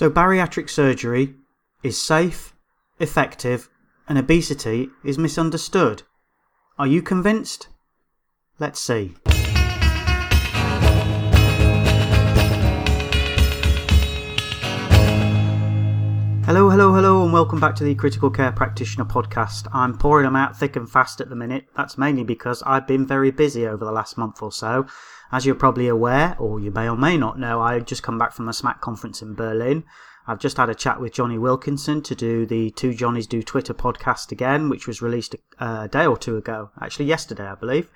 So, bariatric surgery is safe, effective, and obesity is misunderstood. Are you convinced? Let's see. Hello, hello, hello, and welcome back to the Critical Care Practitioner podcast. I'm pouring them out thick and fast at the minute. That's mainly because I've been very busy over the last month or so. As you're probably aware, or you may or may not know, I just come back from a SMACC conference in Berlin. I've just had a chat with Johnny Wilkinson to do the Two Johnnies Do Twitter podcast again, which was released a, a day or two ago. Actually, yesterday, I believe.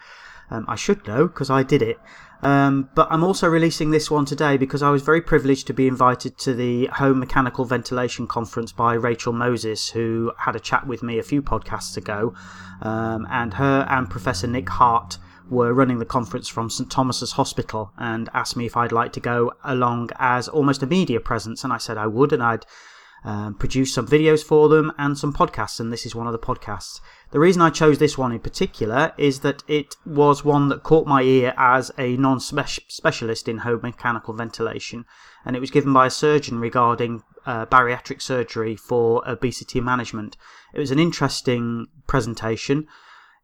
Um, I should know because I did it. Um, but I'm also releasing this one today because I was very privileged to be invited to the Home Mechanical Ventilation Conference by Rachael Moses, who had a chat with me a few podcasts ago. Um, and her and Professor Nick Hart were running the conference from St Thomas's Hospital and asked me if I'd like to go along as almost a media presence. And I said I would, and I'd um, produce some videos for them and some podcasts. And this is one of the podcasts. The reason I chose this one in particular is that it was one that caught my ear as a non specialist in home mechanical ventilation, and it was given by a surgeon regarding uh, bariatric surgery for obesity management. It was an interesting presentation.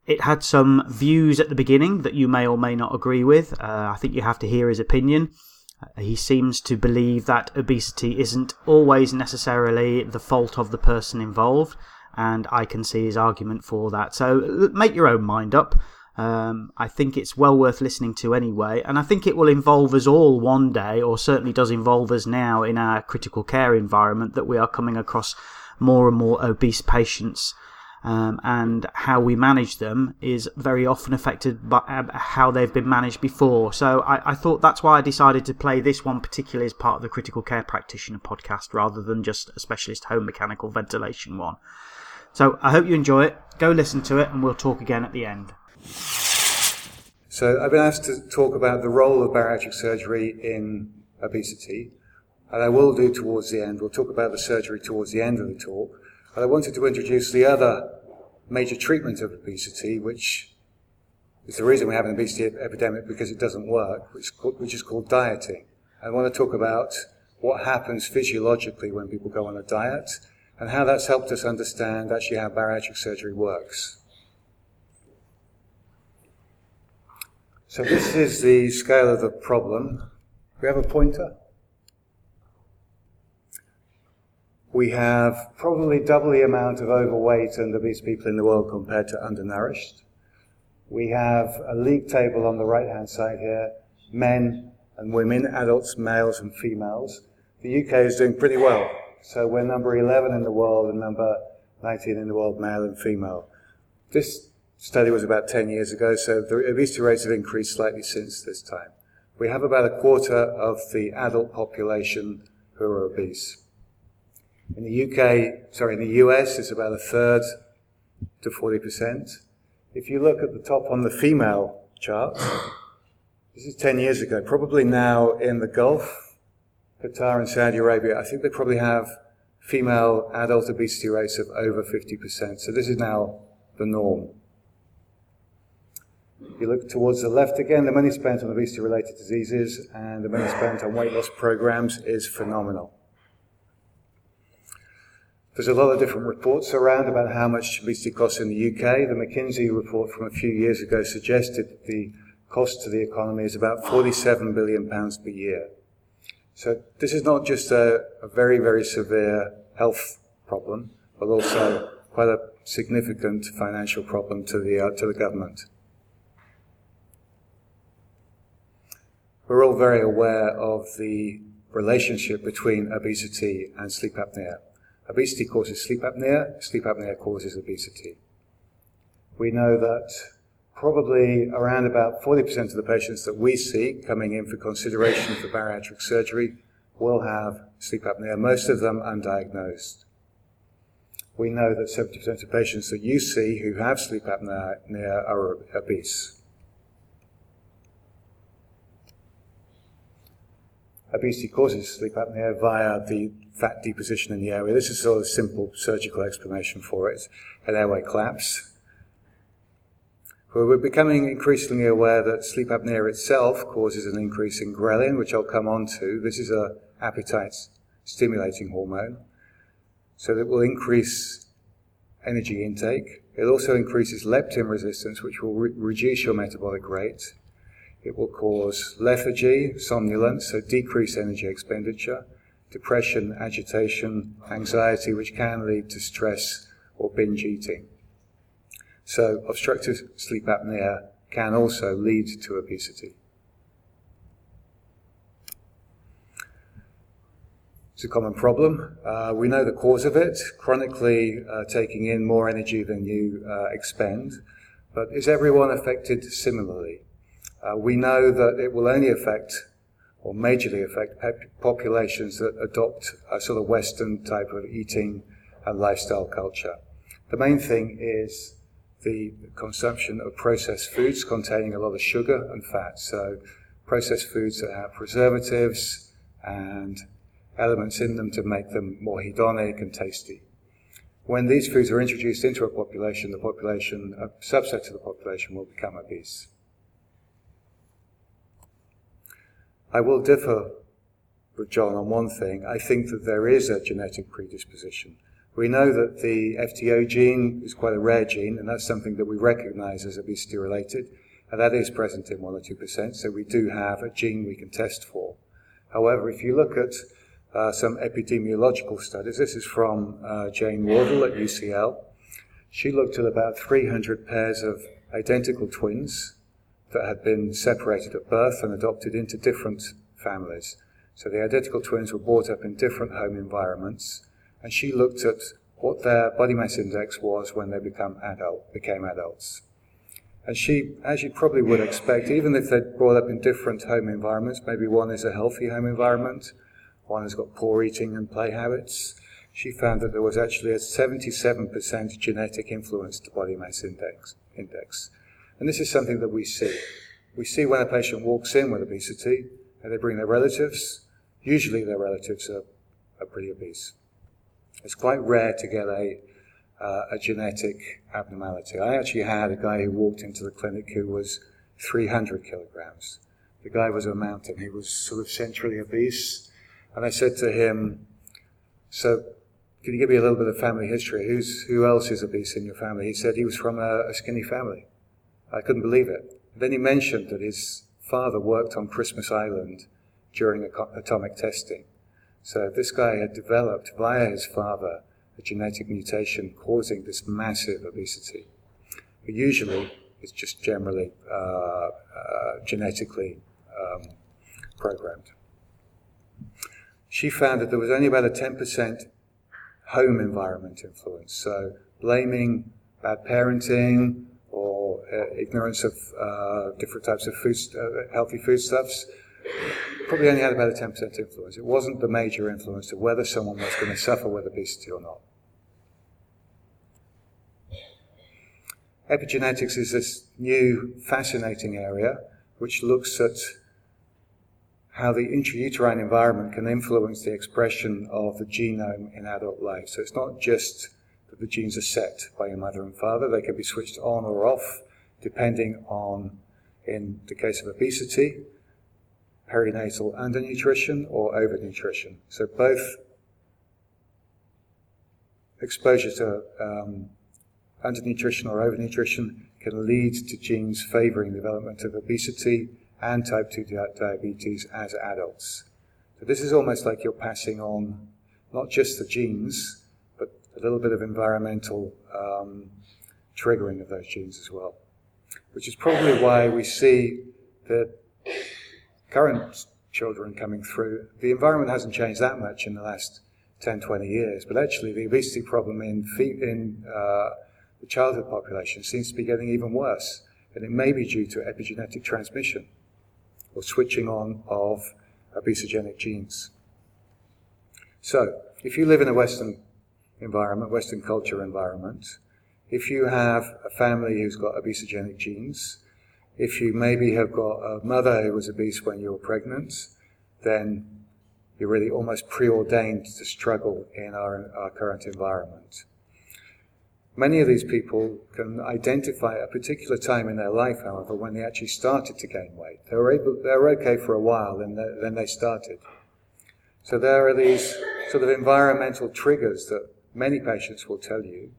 It had some views at the beginning that you may or may not agree with. Uh, I think you have to hear his opinion. Uh, he seems to believe that obesity isn't always necessarily the fault of the person involved and I can see his argument for that. So make your own mind up. Um, I think it's well worth listening to anyway, and I think it will involve us all one day, or certainly does involve us now in our critical care environment, that we are coming across more and more obese patients. Um, and how we manage them is very often affected by uh, how they've been managed before. So I, I, thought that's why I decided to play this one particularly as part of the critical care practitioner podcast rather than just a specialist home mechanical ventilation one. So I hope you enjoy it. Go listen to it, and we'll talk again at the end. So I've been asked to talk about the role of bariatric surgery in obesity, and I will do towards the end. We'll talk about the surgery towards the end of the talk. But I wanted to introduce the other major treatment of obesity, which is the reason we have an obesity epidemic because it doesn't work, which which is called dieting. I want to talk about what happens physiologically when people go on a diet and how that's helped us understand actually how bariatric surgery works. So this is the scale of the problem. We have a pointer. We have probably double the amount of overweight and obese people in the world compared to undernourished. We have a league table on the right hand side here, men and women, adults, males and females. The UK is doing pretty well. So we're number 11 in the world and number 19 in the world, male and female. This study was about 10 years ago, so the obesity rates have increased slightly since this time. We have about a quarter of the adult population who are obese. In the UK, sorry, in the US, it's about a third to 40%. If you look at the top on the female chart, this is 10 years ago, probably now in the Gulf, Qatar and Saudi Arabia, I think they probably have female adult obesity rates of over 50%. So this is now the norm. You look towards the left again, the money spent on obesity related diseases and the money spent on weight loss programs is phenomenal. There's a lot of different reports around about how much obesity costs in the UK. The McKinsey report from a few years ago suggested that the cost to the economy is about 47 billion pounds per year. So this is not just a, a very, very severe health problem, but also quite a significant financial problem to the, uh, to the government. We're all very aware of the relationship between obesity and sleep apnea. Obesity causes sleep apnea, sleep apnea causes obesity. We know that probably around about 40% of the patients that we see coming in for consideration for bariatric surgery will have sleep apnea, most of them undiagnosed. We know that 70% of patients that you see who have sleep apnea are obese. Obesity causes sleep apnea via the fat deposition in the airway. This is sort of a simple surgical explanation for it. An airway collapse we're becoming increasingly aware that sleep apnea itself causes an increase in ghrelin, which I'll come on to. This is a appetite stimulating hormone. So that will increase energy intake. It also increases leptin resistance, which will re- reduce your metabolic rate. It will cause lethargy, somnolence, so decrease energy expenditure, depression, agitation, anxiety, which can lead to stress or binge eating. So obstructive sleep apnea can also lead to obesity. It's a common problem. Uh, we know the cause of it, chronically uh, taking in more energy than you uh, expend. But is everyone affected similarly? Uh, we know that it will only affect or majorly affect populations that adopt a sort of Western type of eating and lifestyle culture. The main thing is the consumption of processed foods containing a lot of sugar and fat. So, processed foods that have preservatives and elements in them to make them more hedonic and tasty. When these foods are introduced into a population, the population, a subset of the population will become obese. I will differ with John on one thing. I think that there is a genetic predisposition. We know that the FTO gene is quite a rare gene, and that's something that we recognize as obesity related, and that is present in 1 or 2%, so we do have a gene we can test for. However, if you look at uh, some epidemiological studies, this is from uh, Jane Wardle at UCL. She looked at about 300 pairs of identical twins that had been separated at birth and adopted into different families. So the identical twins were brought up in different home environments, and she looked at what their body mass index was when they become adult, became adults. And she, as you probably would expect, even if they're brought up in different home environments, maybe one is a healthy home environment, one has got poor eating and play habits, she found that there was actually a 77% genetic influence to body mass index. index. And this is something that we see. We see when a patient walks in with obesity and they bring their relatives. Usually their relatives are, are pretty obese. It's quite rare to get a, uh, a genetic abnormality. I actually had a guy who walked into the clinic who was 300 kilograms. The guy was a mountain. He was sort of centrally obese. And I said to him, So, can you give me a little bit of family history? Who's, who else is obese in your family? He said he was from a, a skinny family. I couldn't believe it. Then he mentioned that his father worked on Christmas Island during atomic testing. So this guy had developed via his father a genetic mutation causing this massive obesity. But usually it's just generally uh, uh, genetically um, programmed. She found that there was only about a 10% home environment influence. So blaming bad parenting, ignorance of uh, different types of food, uh, healthy foodstuffs, probably only had about a 10% influence. It wasn't the major influence of whether someone was going to suffer with obesity or not. Epigenetics is this new fascinating area which looks at how the intrauterine environment can influence the expression of the genome in adult life. So it's not just that the genes are set by your mother and father. They can be switched on or off depending on, in the case of obesity, perinatal undernutrition or overnutrition. So both exposure to um, undernutrition or overnutrition can lead to genes favoring development of obesity and type 2 diabetes as adults. So this is almost like you're passing on not just the genes, but a little bit of environmental um, triggering of those genes as well. Which is probably why we see that current children coming through, the environment hasn't changed that much in the last 10, 20 years, but actually the obesity problem in, in uh, the childhood population seems to be getting even worse. And it may be due to epigenetic transmission or switching on of obesogenic genes. So, if you live in a Western environment, Western culture environment, if you have a family who's got obesogenic genes, if you maybe have got a mother who was obese when you were pregnant, then you're really almost preordained to struggle in our, our current environment. Many of these people can identify a particular time in their life, however, when they actually started to gain weight. They were able, they were okay for a while, and then they started. So there are these sort of environmental triggers that many patients will tell you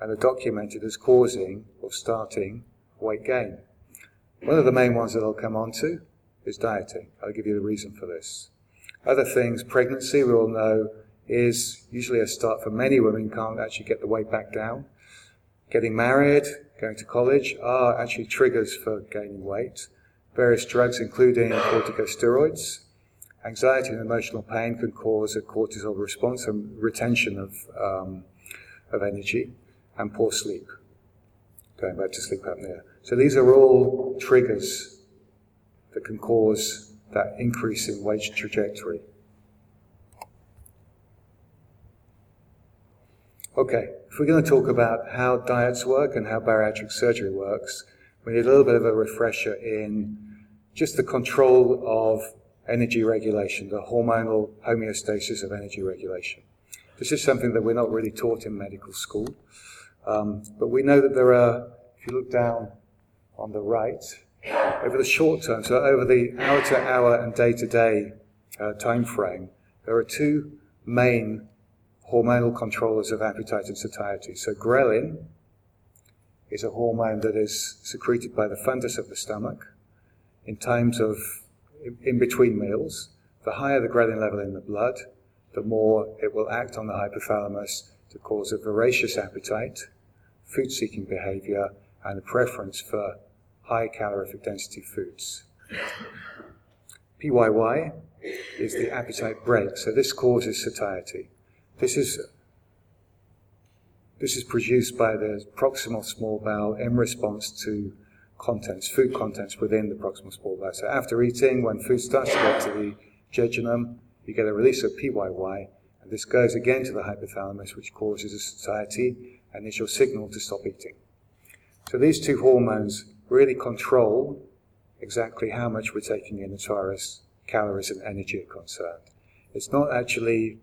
and are documented as causing or starting weight gain. One of the main ones that I'll come on to is dieting. I'll give you the reason for this. Other things, pregnancy, we all know, is usually a start for many women can't actually get the weight back down. Getting married, going to college are actually triggers for gaining weight. Various drugs, including corticosteroids. Anxiety and emotional pain can cause a cortisol response and retention of, um, of energy and poor sleep. Going back to sleep apnea. So these are all triggers that can cause that increase in weight trajectory. Okay, if we're going to talk about how diets work and how bariatric surgery works, we need a little bit of a refresher in just the control of energy regulation, the hormonal homeostasis of energy regulation. This is something that we're not really taught in medical school. Um, but we know that there are, if you look down on the right, over the short term, so over the hour to hour and day to day time frame, there are two main hormonal controllers of appetite and satiety. So ghrelin is a hormone that is secreted by the fundus of the stomach in times of in between meals. The higher the ghrelin level in the blood, the more it will act on the hypothalamus to cause a voracious appetite food seeking behavior, and a preference for high calorific density foods. PYY is the appetite brake, so this causes satiety. This is this is produced by the proximal small bowel in response to contents, food contents within the proximal small bowel. So after eating, when food starts to get to the jejunum, you get a release of PYY, and this goes again to the hypothalamus, which causes a satiety and is your signal to stop eating. So these two hormones really control exactly how much we're taking in as far as calories and energy are concerned. It's not actually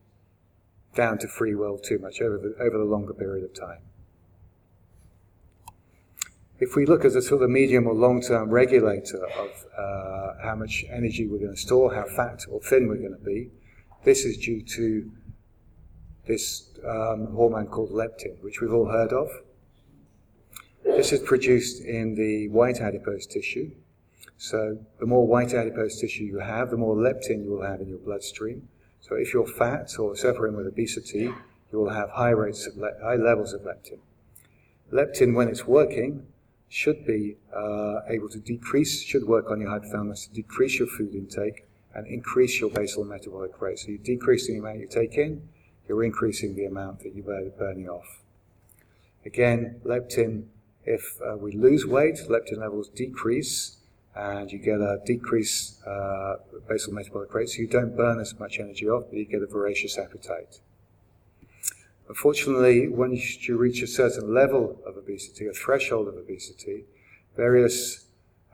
down to free will too much over the, over the longer period of time. If we look at a sort of medium or long term regulator of uh, how much energy we're going to store, how fat or thin we're going to be, this is due to this um, hormone called leptin, which we've all heard of. This is produced in the white adipose tissue. So the more white adipose tissue you have, the more leptin you will have in your bloodstream. So if you're fat or suffering with obesity, you will have high rates of le- high levels of leptin. Leptin, when it's working, should be uh, able to decrease, should work on your hypothalamus to decrease your food intake and increase your basal metabolic rate. So you decrease the amount you take in, you're increasing the amount that you're burning off. Again, leptin, if uh, we lose weight, leptin levels decrease and you get a decreased uh, basal metabolic rate, so you don't burn as much energy off, but you get a voracious appetite. Unfortunately, once you reach a certain level of obesity, a threshold of obesity, various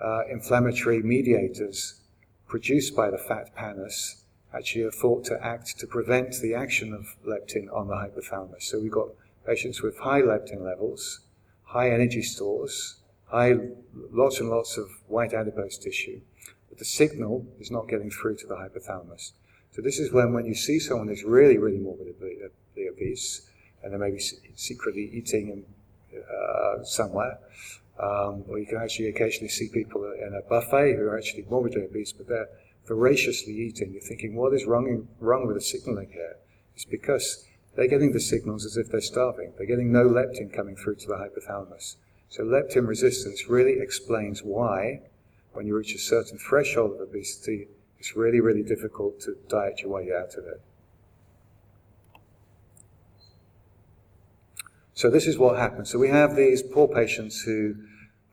uh, inflammatory mediators produced by the fat pannus actually are thought to act to prevent the action of leptin on the hypothalamus. So we've got patients with high leptin levels, high energy stores, high, lots and lots of white adipose tissue, but the signal is not getting through to the hypothalamus. So this is when, when you see someone who's really, really morbidly obese, and they may be secretly eating in, uh, somewhere, um, or you can actually occasionally see people in a buffet who are actually morbidly obese, but they're voraciously eating, you're thinking, what is wrong, wrong with the signaling here? It's because they're getting the signals as if they're starving. They're getting no leptin coming through to the hypothalamus. So leptin resistance really explains why, when you reach a certain threshold of obesity, it's really, really difficult to diet your way out of it. So this is what happens. So we have these poor patients who,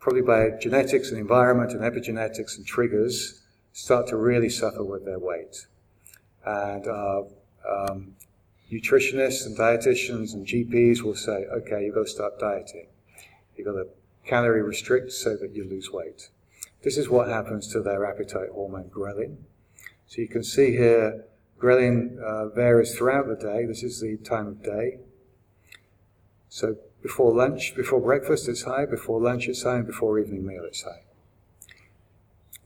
probably by genetics and environment and epigenetics and triggers, start to really suffer with their weight. And uh, um, nutritionists and dietitians and GPs will say, okay, you've got to start dieting. You've got to calorie restrict so that you lose weight. This is what happens to their appetite hormone ghrelin. So you can see here, ghrelin uh, varies throughout the day. This is the time of day. So before lunch, before breakfast it's high, before lunch it's high, and before evening meal it's high.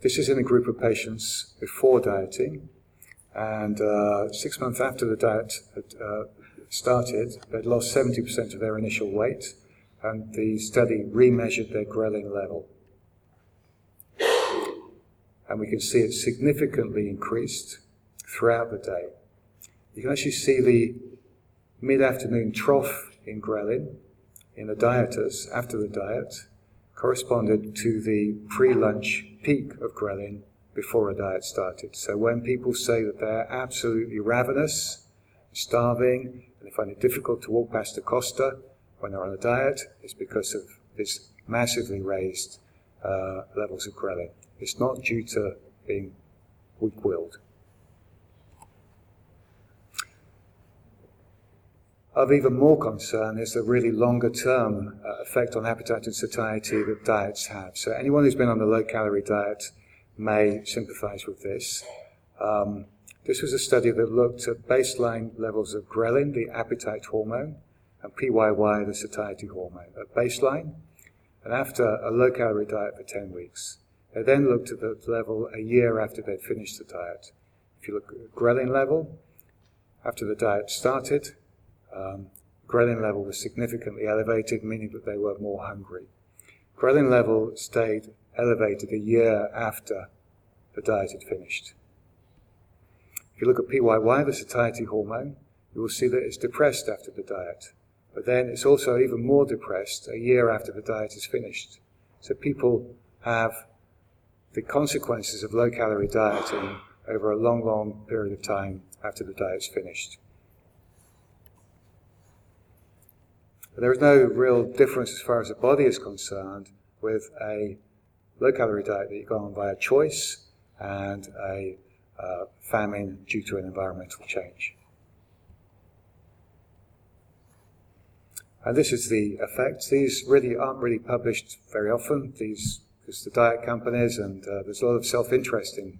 This is in a group of patients before dieting. And uh, six months after the diet had uh, started, they'd lost 70% of their initial weight, and the study remeasured their ghrelin level. And we can see it significantly increased throughout the day. You can actually see the mid afternoon trough in ghrelin in the dieters after the diet corresponded to the pre lunch peak of ghrelin before a diet started. So when people say that they're absolutely ravenous, starving, and they find it difficult to walk past a Costa when they're on a diet, it's because of this massively raised uh, levels of ghrelin. It's not due to being weak Of even more concern is the really longer term uh, effect on appetite and satiety that diets have. So, anyone who's been on a low calorie diet may sympathize with this. Um, this was a study that looked at baseline levels of ghrelin, the appetite hormone, and PYY, the satiety hormone, at baseline and after a low calorie diet for 10 weeks. They then looked at the level a year after they'd finished the diet. If you look at ghrelin level, after the diet started, um, ghrelin level was significantly elevated, meaning that they were more hungry. Ghrelin level stayed elevated a year after the diet had finished. If you look at PYY, the satiety hormone, you will see that it's depressed after the diet. But then it's also even more depressed a year after the diet is finished. So people have the consequences of low calorie dieting over a long, long period of time after the diet's finished. There is no real difference as far as the body is concerned with a low calorie diet that you go on via choice and a uh, famine due to an environmental change. And this is the effect. These really aren't really published very often. These, because the diet companies and uh, there's a lot of self-interest in,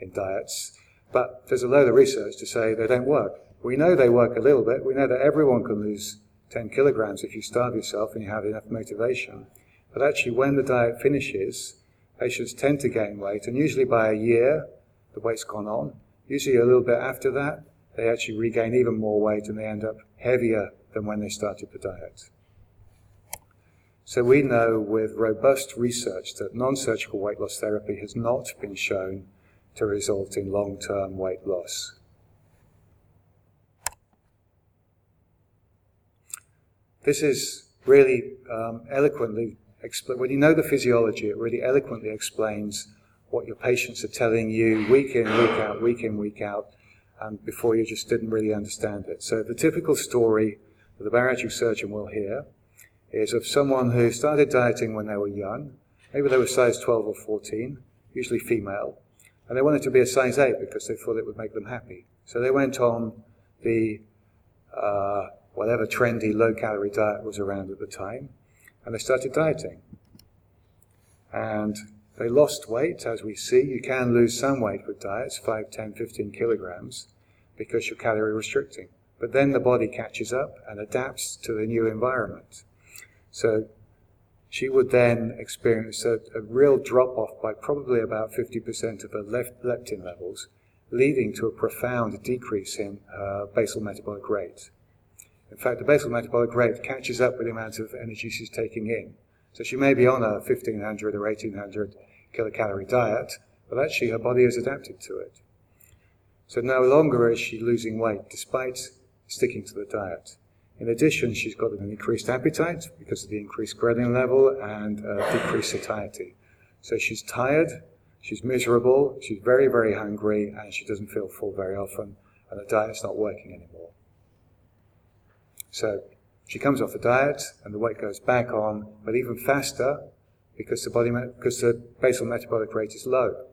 in diets. But there's a load of research to say they don't work. We know they work a little bit. We know that everyone can lose 10 kilograms if you starve yourself and you have enough motivation. But actually, when the diet finishes, patients tend to gain weight, and usually by a year, the weight's gone on. Usually, a little bit after that, they actually regain even more weight and they end up heavier than when they started the diet. So we know with robust research that non-surgical weight loss therapy has not been shown to result in long-term weight loss. This is really um, eloquently, expl- when you know the physiology, it really eloquently explains what your patients are telling you week in, week out, week in, week out, and before you just didn't really understand it. So the typical story that the bariatric surgeon will hear is of someone who started dieting when they were young, maybe they were size 12 or 14, usually female, and they wanted to be a size 8 because they thought it would make them happy. So they went on the uh, whatever trendy low calorie diet was around at the time, and they started dieting. And they lost weight, as we see. You can lose some weight with diets, 5, 10, 15 kilograms, because you're calorie restricting. But then the body catches up and adapts to the new environment. So she would then experience a, a real drop off by probably about 50% of her leptin levels, leading to a profound decrease in her basal metabolic rate. In fact, the basal metabolic rate catches up with the amount of energy she's taking in. So she may be on a 1500 or 1800 kilocalorie diet, but actually her body has adapted to it. So no longer is she losing weight despite sticking to the diet. In addition, she's got an increased appetite because of the increased ghrelin level and uh, decreased satiety. So she's tired, she's miserable, she's very, very hungry, and she doesn't feel full very often, and the diet's not working anymore. So she comes off the diet and the weight goes back on, but even faster because the body because the basal metabolic rate is low.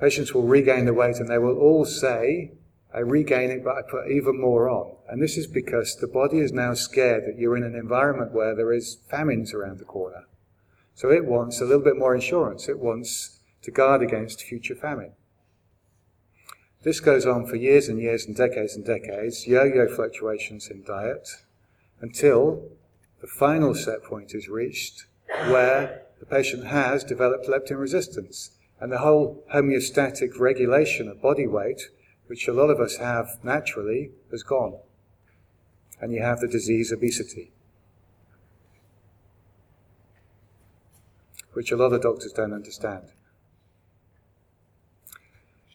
Patients will regain the weight and they will all say, I regain it, but I put even more on. And this is because the body is now scared that you're in an environment where there is famines around the corner. So it wants a little bit more insurance. It wants to guard against future famine. This goes on for years and years and decades and decades, yo-yo fluctuations in diet, until the final set point is reached where the patient has developed leptin resistance. And the whole homeostatic regulation of body weight, which a lot of us have naturally, has gone. And you have the disease obesity, which a lot of doctors don't understand.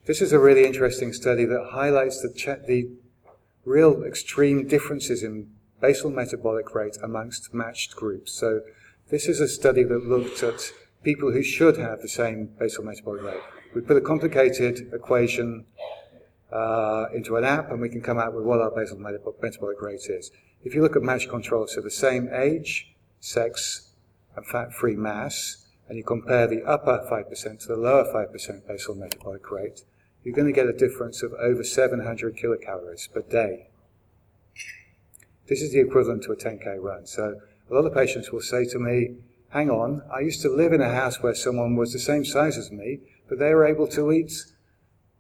This is a really interesting study that highlights the, the real extreme differences in basal metabolic rate amongst matched groups. So this is a study that looked at people who should have the same basal metabolic rate. We put a complicated equation uh, into an app and we can come out with what our basal metabolic rate is. If you look at matched controls, so the same age, sex, and fat-free mass, and you compare the upper 5% to the lower 5% basal metabolic rate, you're going to get a difference of over 700 kilocalories per day. This is the equivalent to a 10k run. So a lot of patients will say to me, hang on, I used to live in a house where someone was the same size as me, but they were able to eat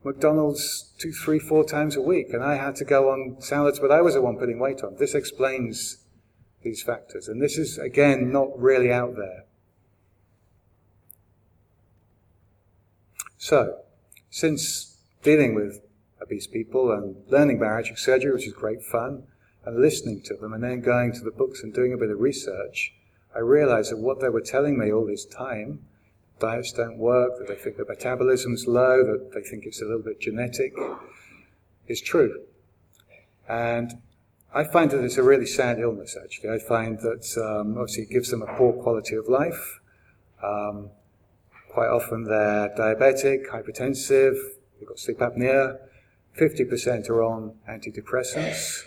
McDonald's two, three, four times a week, and I had to go on salads, but I was the one putting weight on. This explains these factors, and this is, again, not really out there. So, since dealing with obese people and learning bariatric surgery, which is great fun, and listening to them, and then going to the books and doing a bit of research, I realized that what they were telling me all this time diets don't work, that they think the metabolism's low, that they think it's a little bit genetic, is true. And I find that it's a really sad illness, actually. I find that um, obviously it gives them a poor quality of life. Um, quite often they're diabetic, hypertensive, they've got sleep apnea. 50% are on antidepressants.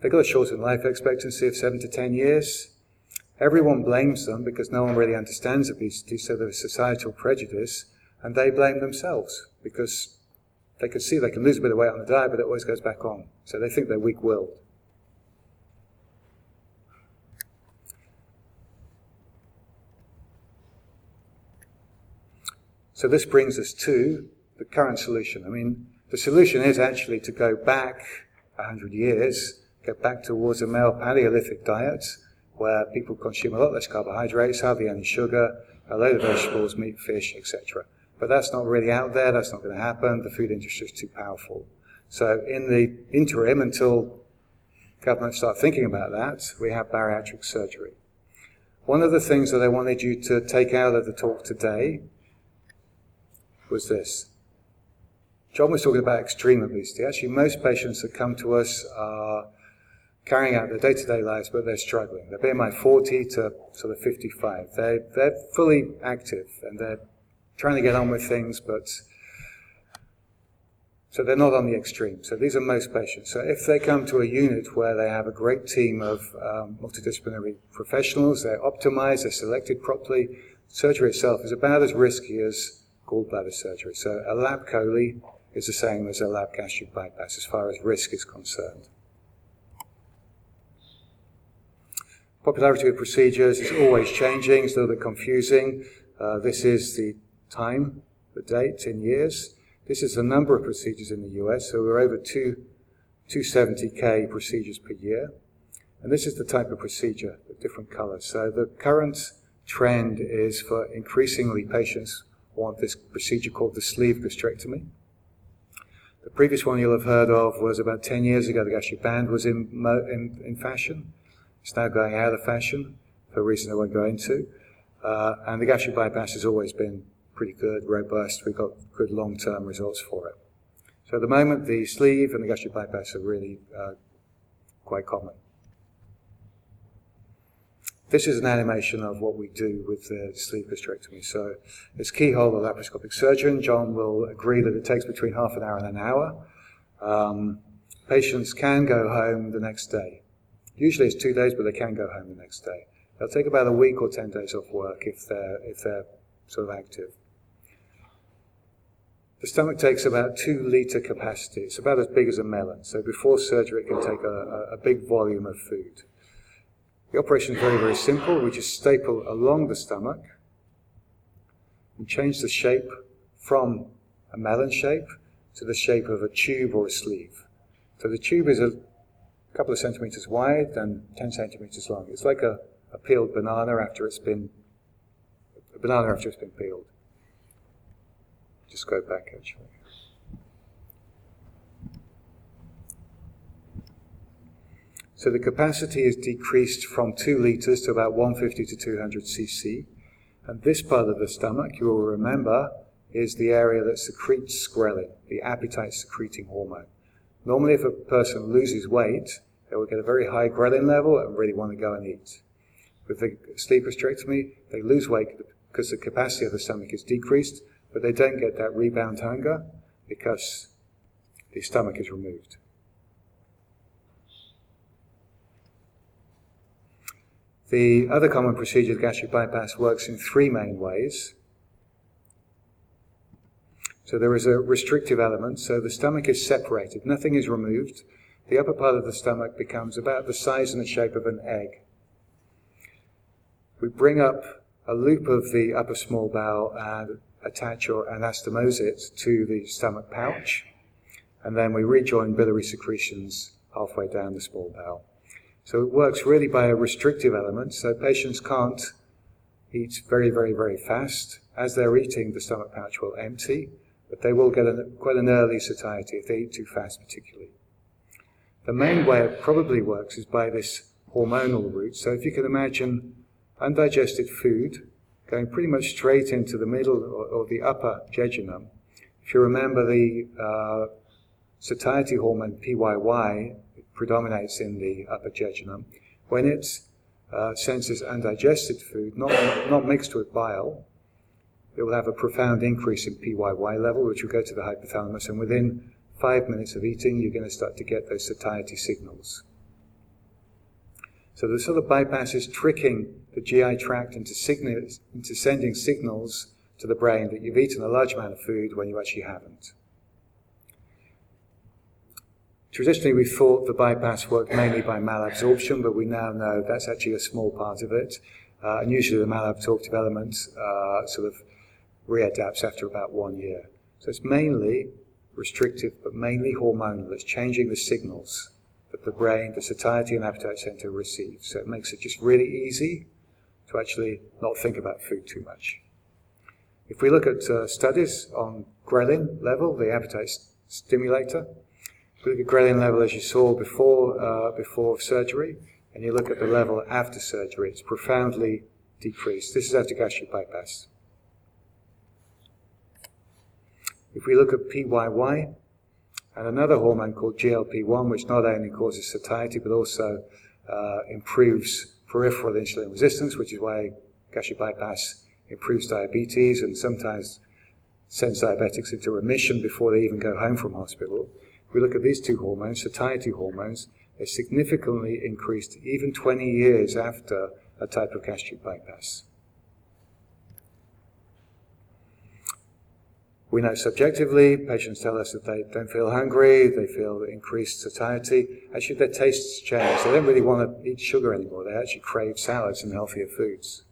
They've got a shortened life expectancy of 7 to 10 years. Everyone blames them because no one really understands obesity, so there's societal prejudice, and they blame themselves because they can see they can lose a bit of weight on the diet, but it always goes back on. So they think they're weak willed. So this brings us to the current solution. I mean, the solution is actually to go back 100 years, get back towards a male Paleolithic diet where people consume a lot less carbohydrates, hardly any sugar, a load of vegetables, meat, fish, etc. But that's not really out there, that's not going to happen, the food industry is too powerful. So in the interim, until governments start thinking about that, we have bariatric surgery. One of the things that I wanted you to take out of the talk today was this. John was talking about extreme obesity. Actually, most patients that come to us are carrying out their day-to-day lives, but they're struggling. They're BMI 40 to sort of 55. They're, they're fully active and they're trying to get on with things, but so they're not on the extreme. So these are most patients. So if they come to a unit where they have a great team of um, multidisciplinary professionals, they're optimized, they're selected properly, surgery itself is about as risky as gallbladder surgery. So a lap chole is the same as a lap gastric bypass as far as risk is concerned. Popularity of procedures is always changing, it's a little bit confusing. Uh, this is the time, the date in years. This is the number of procedures in the US, so we're over two, 270k procedures per year. And this is the type of procedure, the different colors. So the current trend is for increasingly patients want this procedure called the sleeve gastrectomy. The previous one you'll have heard of was about 10 years ago, the gastric band was in, in, in fashion. It's now going out of fashion for a reason I won't go into. Uh, and the gastric bypass has always been pretty good, robust. We've got good long-term results for it. So at the moment, the sleeve and the gastric bypass are really uh, quite common. This is an animation of what we do with the sleeve gastrectomy. So it's keyhole laparoscopic surgeon. John will agree that it takes between half an hour and an hour. Um, patients can go home the next day. Usually it's two days, but they can go home the next day. They'll take about a week or 10 days off work if they're, if they're sort of active. The stomach takes about two litre capacity. It's about as big as a melon. So before surgery, it can take a, a big volume of food. The operation is very, very simple. We just staple along the stomach and change the shape from a melon shape to the shape of a tube or a sleeve. So the tube is a couple of centimeters wide and 10 centimeters long. It's like a, a peeled banana after it's been a banana after it's been peeled. Just go back actually. So the capacity is decreased from 2 litres to about 150 to 200 cc. And this part of the stomach, you will remember, is the area that secretes ghrelin, the appetite secreting hormone. Normally, if a person loses weight, they will get a very high ghrelin level and really want to go and eat. With the sleeve gastrectomy, they lose weight because the capacity of the stomach is decreased, but they don't get that rebound hunger because the stomach is removed. The other common procedure, gastric bypass, works in three main ways. So there is a restrictive element, so the stomach is separated, nothing is removed. The upper part of the stomach becomes about the size and the shape of an egg. We bring up a loop of the upper small bowel and attach or anastomose it to the stomach pouch, and then we rejoin biliary secretions halfway down the small bowel. So it works really by a restrictive element, so patients can't eat very, very, very fast. As they're eating, the stomach pouch will empty, but they will get an, quite an early satiety if they eat too fast, particularly. The main way it probably works is by this hormonal route. So if you can imagine undigested food going pretty much straight into the middle or, or the upper jejunum. If you remember the uh, satiety hormone PYY predominates in the upper jejunum. When it uh, senses undigested food, not, not mixed with bile, it will have a profound increase in PYY level, which will go to the hypothalamus, and within five minutes of eating, you're going to start to get those satiety signals. So the sort of bypass is tricking the GI tract into, signals, into sending signals to the brain that you've eaten a large amount of food when you actually haven't. Traditionally, we thought the bypass worked mainly by malabsorption, but we now know that's actually a small part of it. Uh, and usually the malabsorptive element uh, sort of readapts after about one year. So it's mainly restrictive, but mainly hormonal. It's changing the signals that the brain, the satiety and appetite center receive. So it makes it just really easy to actually not think about food too much. If we look at uh, studies on ghrelin level, the appetite stimulator, look at ghrelin level as you saw before, uh, before surgery, and you look at the level after surgery, it's profoundly decreased. This is after gastric bypass. If we look at PYY, and another hormone called GLP-1, which not only causes satiety but also uh, improves peripheral insulin resistance, which is why gastric bypass improves diabetes and sometimes sends diabetics into remission before they even go home from hospital. We look at these two hormones, satiety hormones, they're significantly increased even 20 years after a type of gastric bypass. We know subjectively, patients tell us that they don't feel hungry, they feel increased satiety. Actually, their tastes change. They don't really want to eat sugar anymore. They actually crave salads and healthier foods.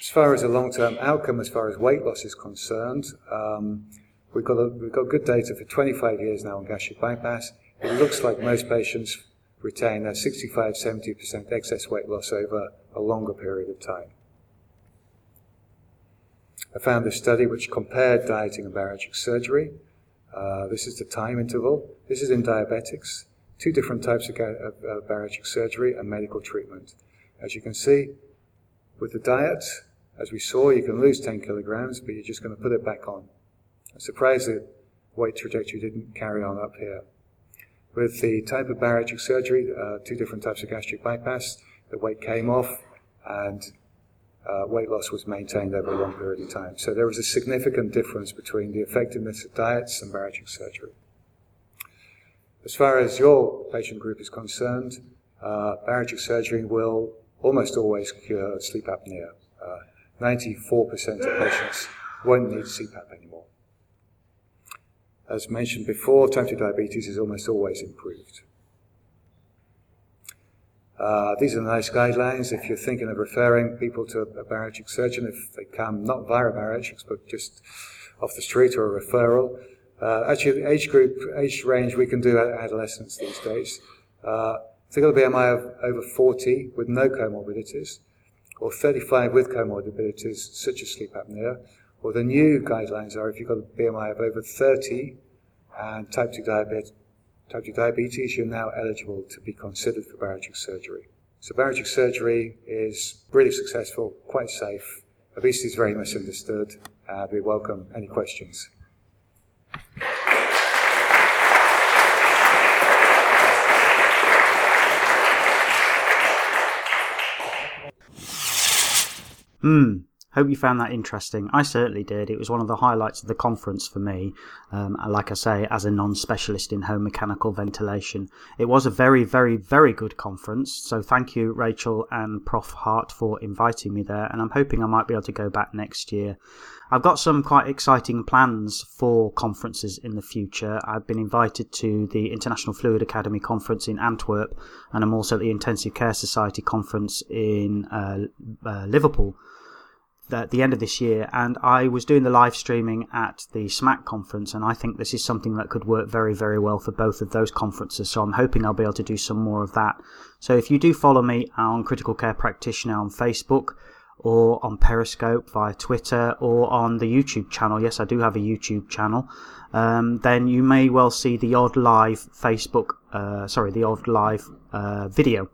As far as a long-term outcome, as far as weight loss is concerned, um, We've got, a, we've got good data for 25 years now on gastric bypass. It looks like most patients retain a 65 70% excess weight loss over a longer period of time. I found a study which compared dieting and bariatric surgery. Uh, this is the time interval. This is in diabetics. Two different types of, of, of bariatric surgery and medical treatment. As you can see, with the diet, as we saw, you can lose 10 kilograms, but you're just going to put it back on. I'm surprised the weight trajectory didn't carry on up here. With the type of bariatric surgery, uh, two different types of gastric bypass, the weight came off and uh, weight loss was maintained over a long period of time. So there was a significant difference between the effectiveness of diets and bariatric surgery. As far as your patient group is concerned, uh, bariatric surgery will almost always cure sleep apnea. 94% uh, of patients won't need CPAP anymore. As mentioned before, type 2 diabetes is almost always improved. Uh, these are nice guidelines if you're thinking of referring people to a bariatric surgeon, if they come not via bariatrics, but just off the street or a referral. Uh, actually, the age group, age range, we can do adolescents these days. Uh, if they've a BMI of over 40 with no comorbidities, or 35 with comorbidities such as sleep apnea, Well, the new guidelines are if you've got a BMI of over 30 and type 2 diabetes, type 2 diabetes, you're now eligible to be considered for bariatric surgery. So bariatric surgery is really successful, quite safe. Obesity is very misunderstood. Uh, we welcome any questions. Hmm. Hope you found that interesting. I certainly did. It was one of the highlights of the conference for me. Um, like I say, as a non specialist in home mechanical ventilation, it was a very, very, very good conference. So thank you, Rachael and Prof. Hart, for inviting me there. And I'm hoping I might be able to go back next year. I've got some quite exciting plans for conferences in the future. I've been invited to the International Fluid Academy conference in Antwerp, and I'm also at the Intensive Care Society conference in uh, uh, Liverpool at the end of this year, and I was doing the live streaming at the SMACC conference, and I think this is something that could work very, very well for both of those conferences. So I'm hoping I'll be able to do some more of that. So if you do follow me on Critical Care Practitioner on Facebook, or on Periscope via Twitter, or on the YouTube channel, yes, I do have a YouTube channel, um, then you may well see the odd live Facebook, uh, sorry, the odd live uh, video.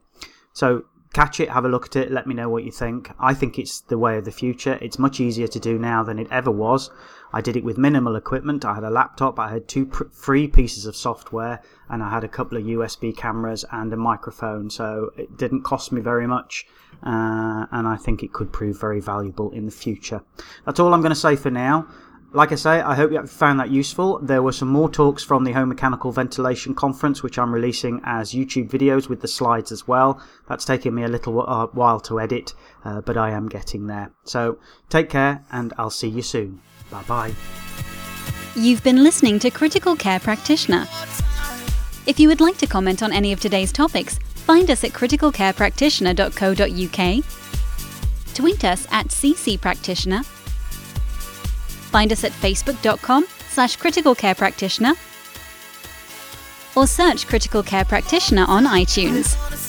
So catch it, have a look at it, let me know what you think. I think it's the way of the future. It's much easier to do now than it ever was. I did it with minimal equipment. I had a laptop, I had two pr- free pieces of software, and I had a couple of USB cameras and a microphone. So it didn't cost me very much, uh, and I think it could prove very valuable in the future. That's all I'm going to say for now like I say, I hope you found that useful. There were some more talks from the Home Mechanical Ventilation Conference, which I'm releasing as YouTube videos with the slides as well. That's taken me a little uh, while to edit, uh, but I am getting there. So take care, and I'll see you soon. Bye bye. You've been listening to Critical Care Practitioner. If you would like to comment on any of today's topics, find us at criticalcarepractitioner.co.uk, tweet us at ccpractitioner Find us at facebook.com slash critical care practitioner or search critical care practitioner on iTunes.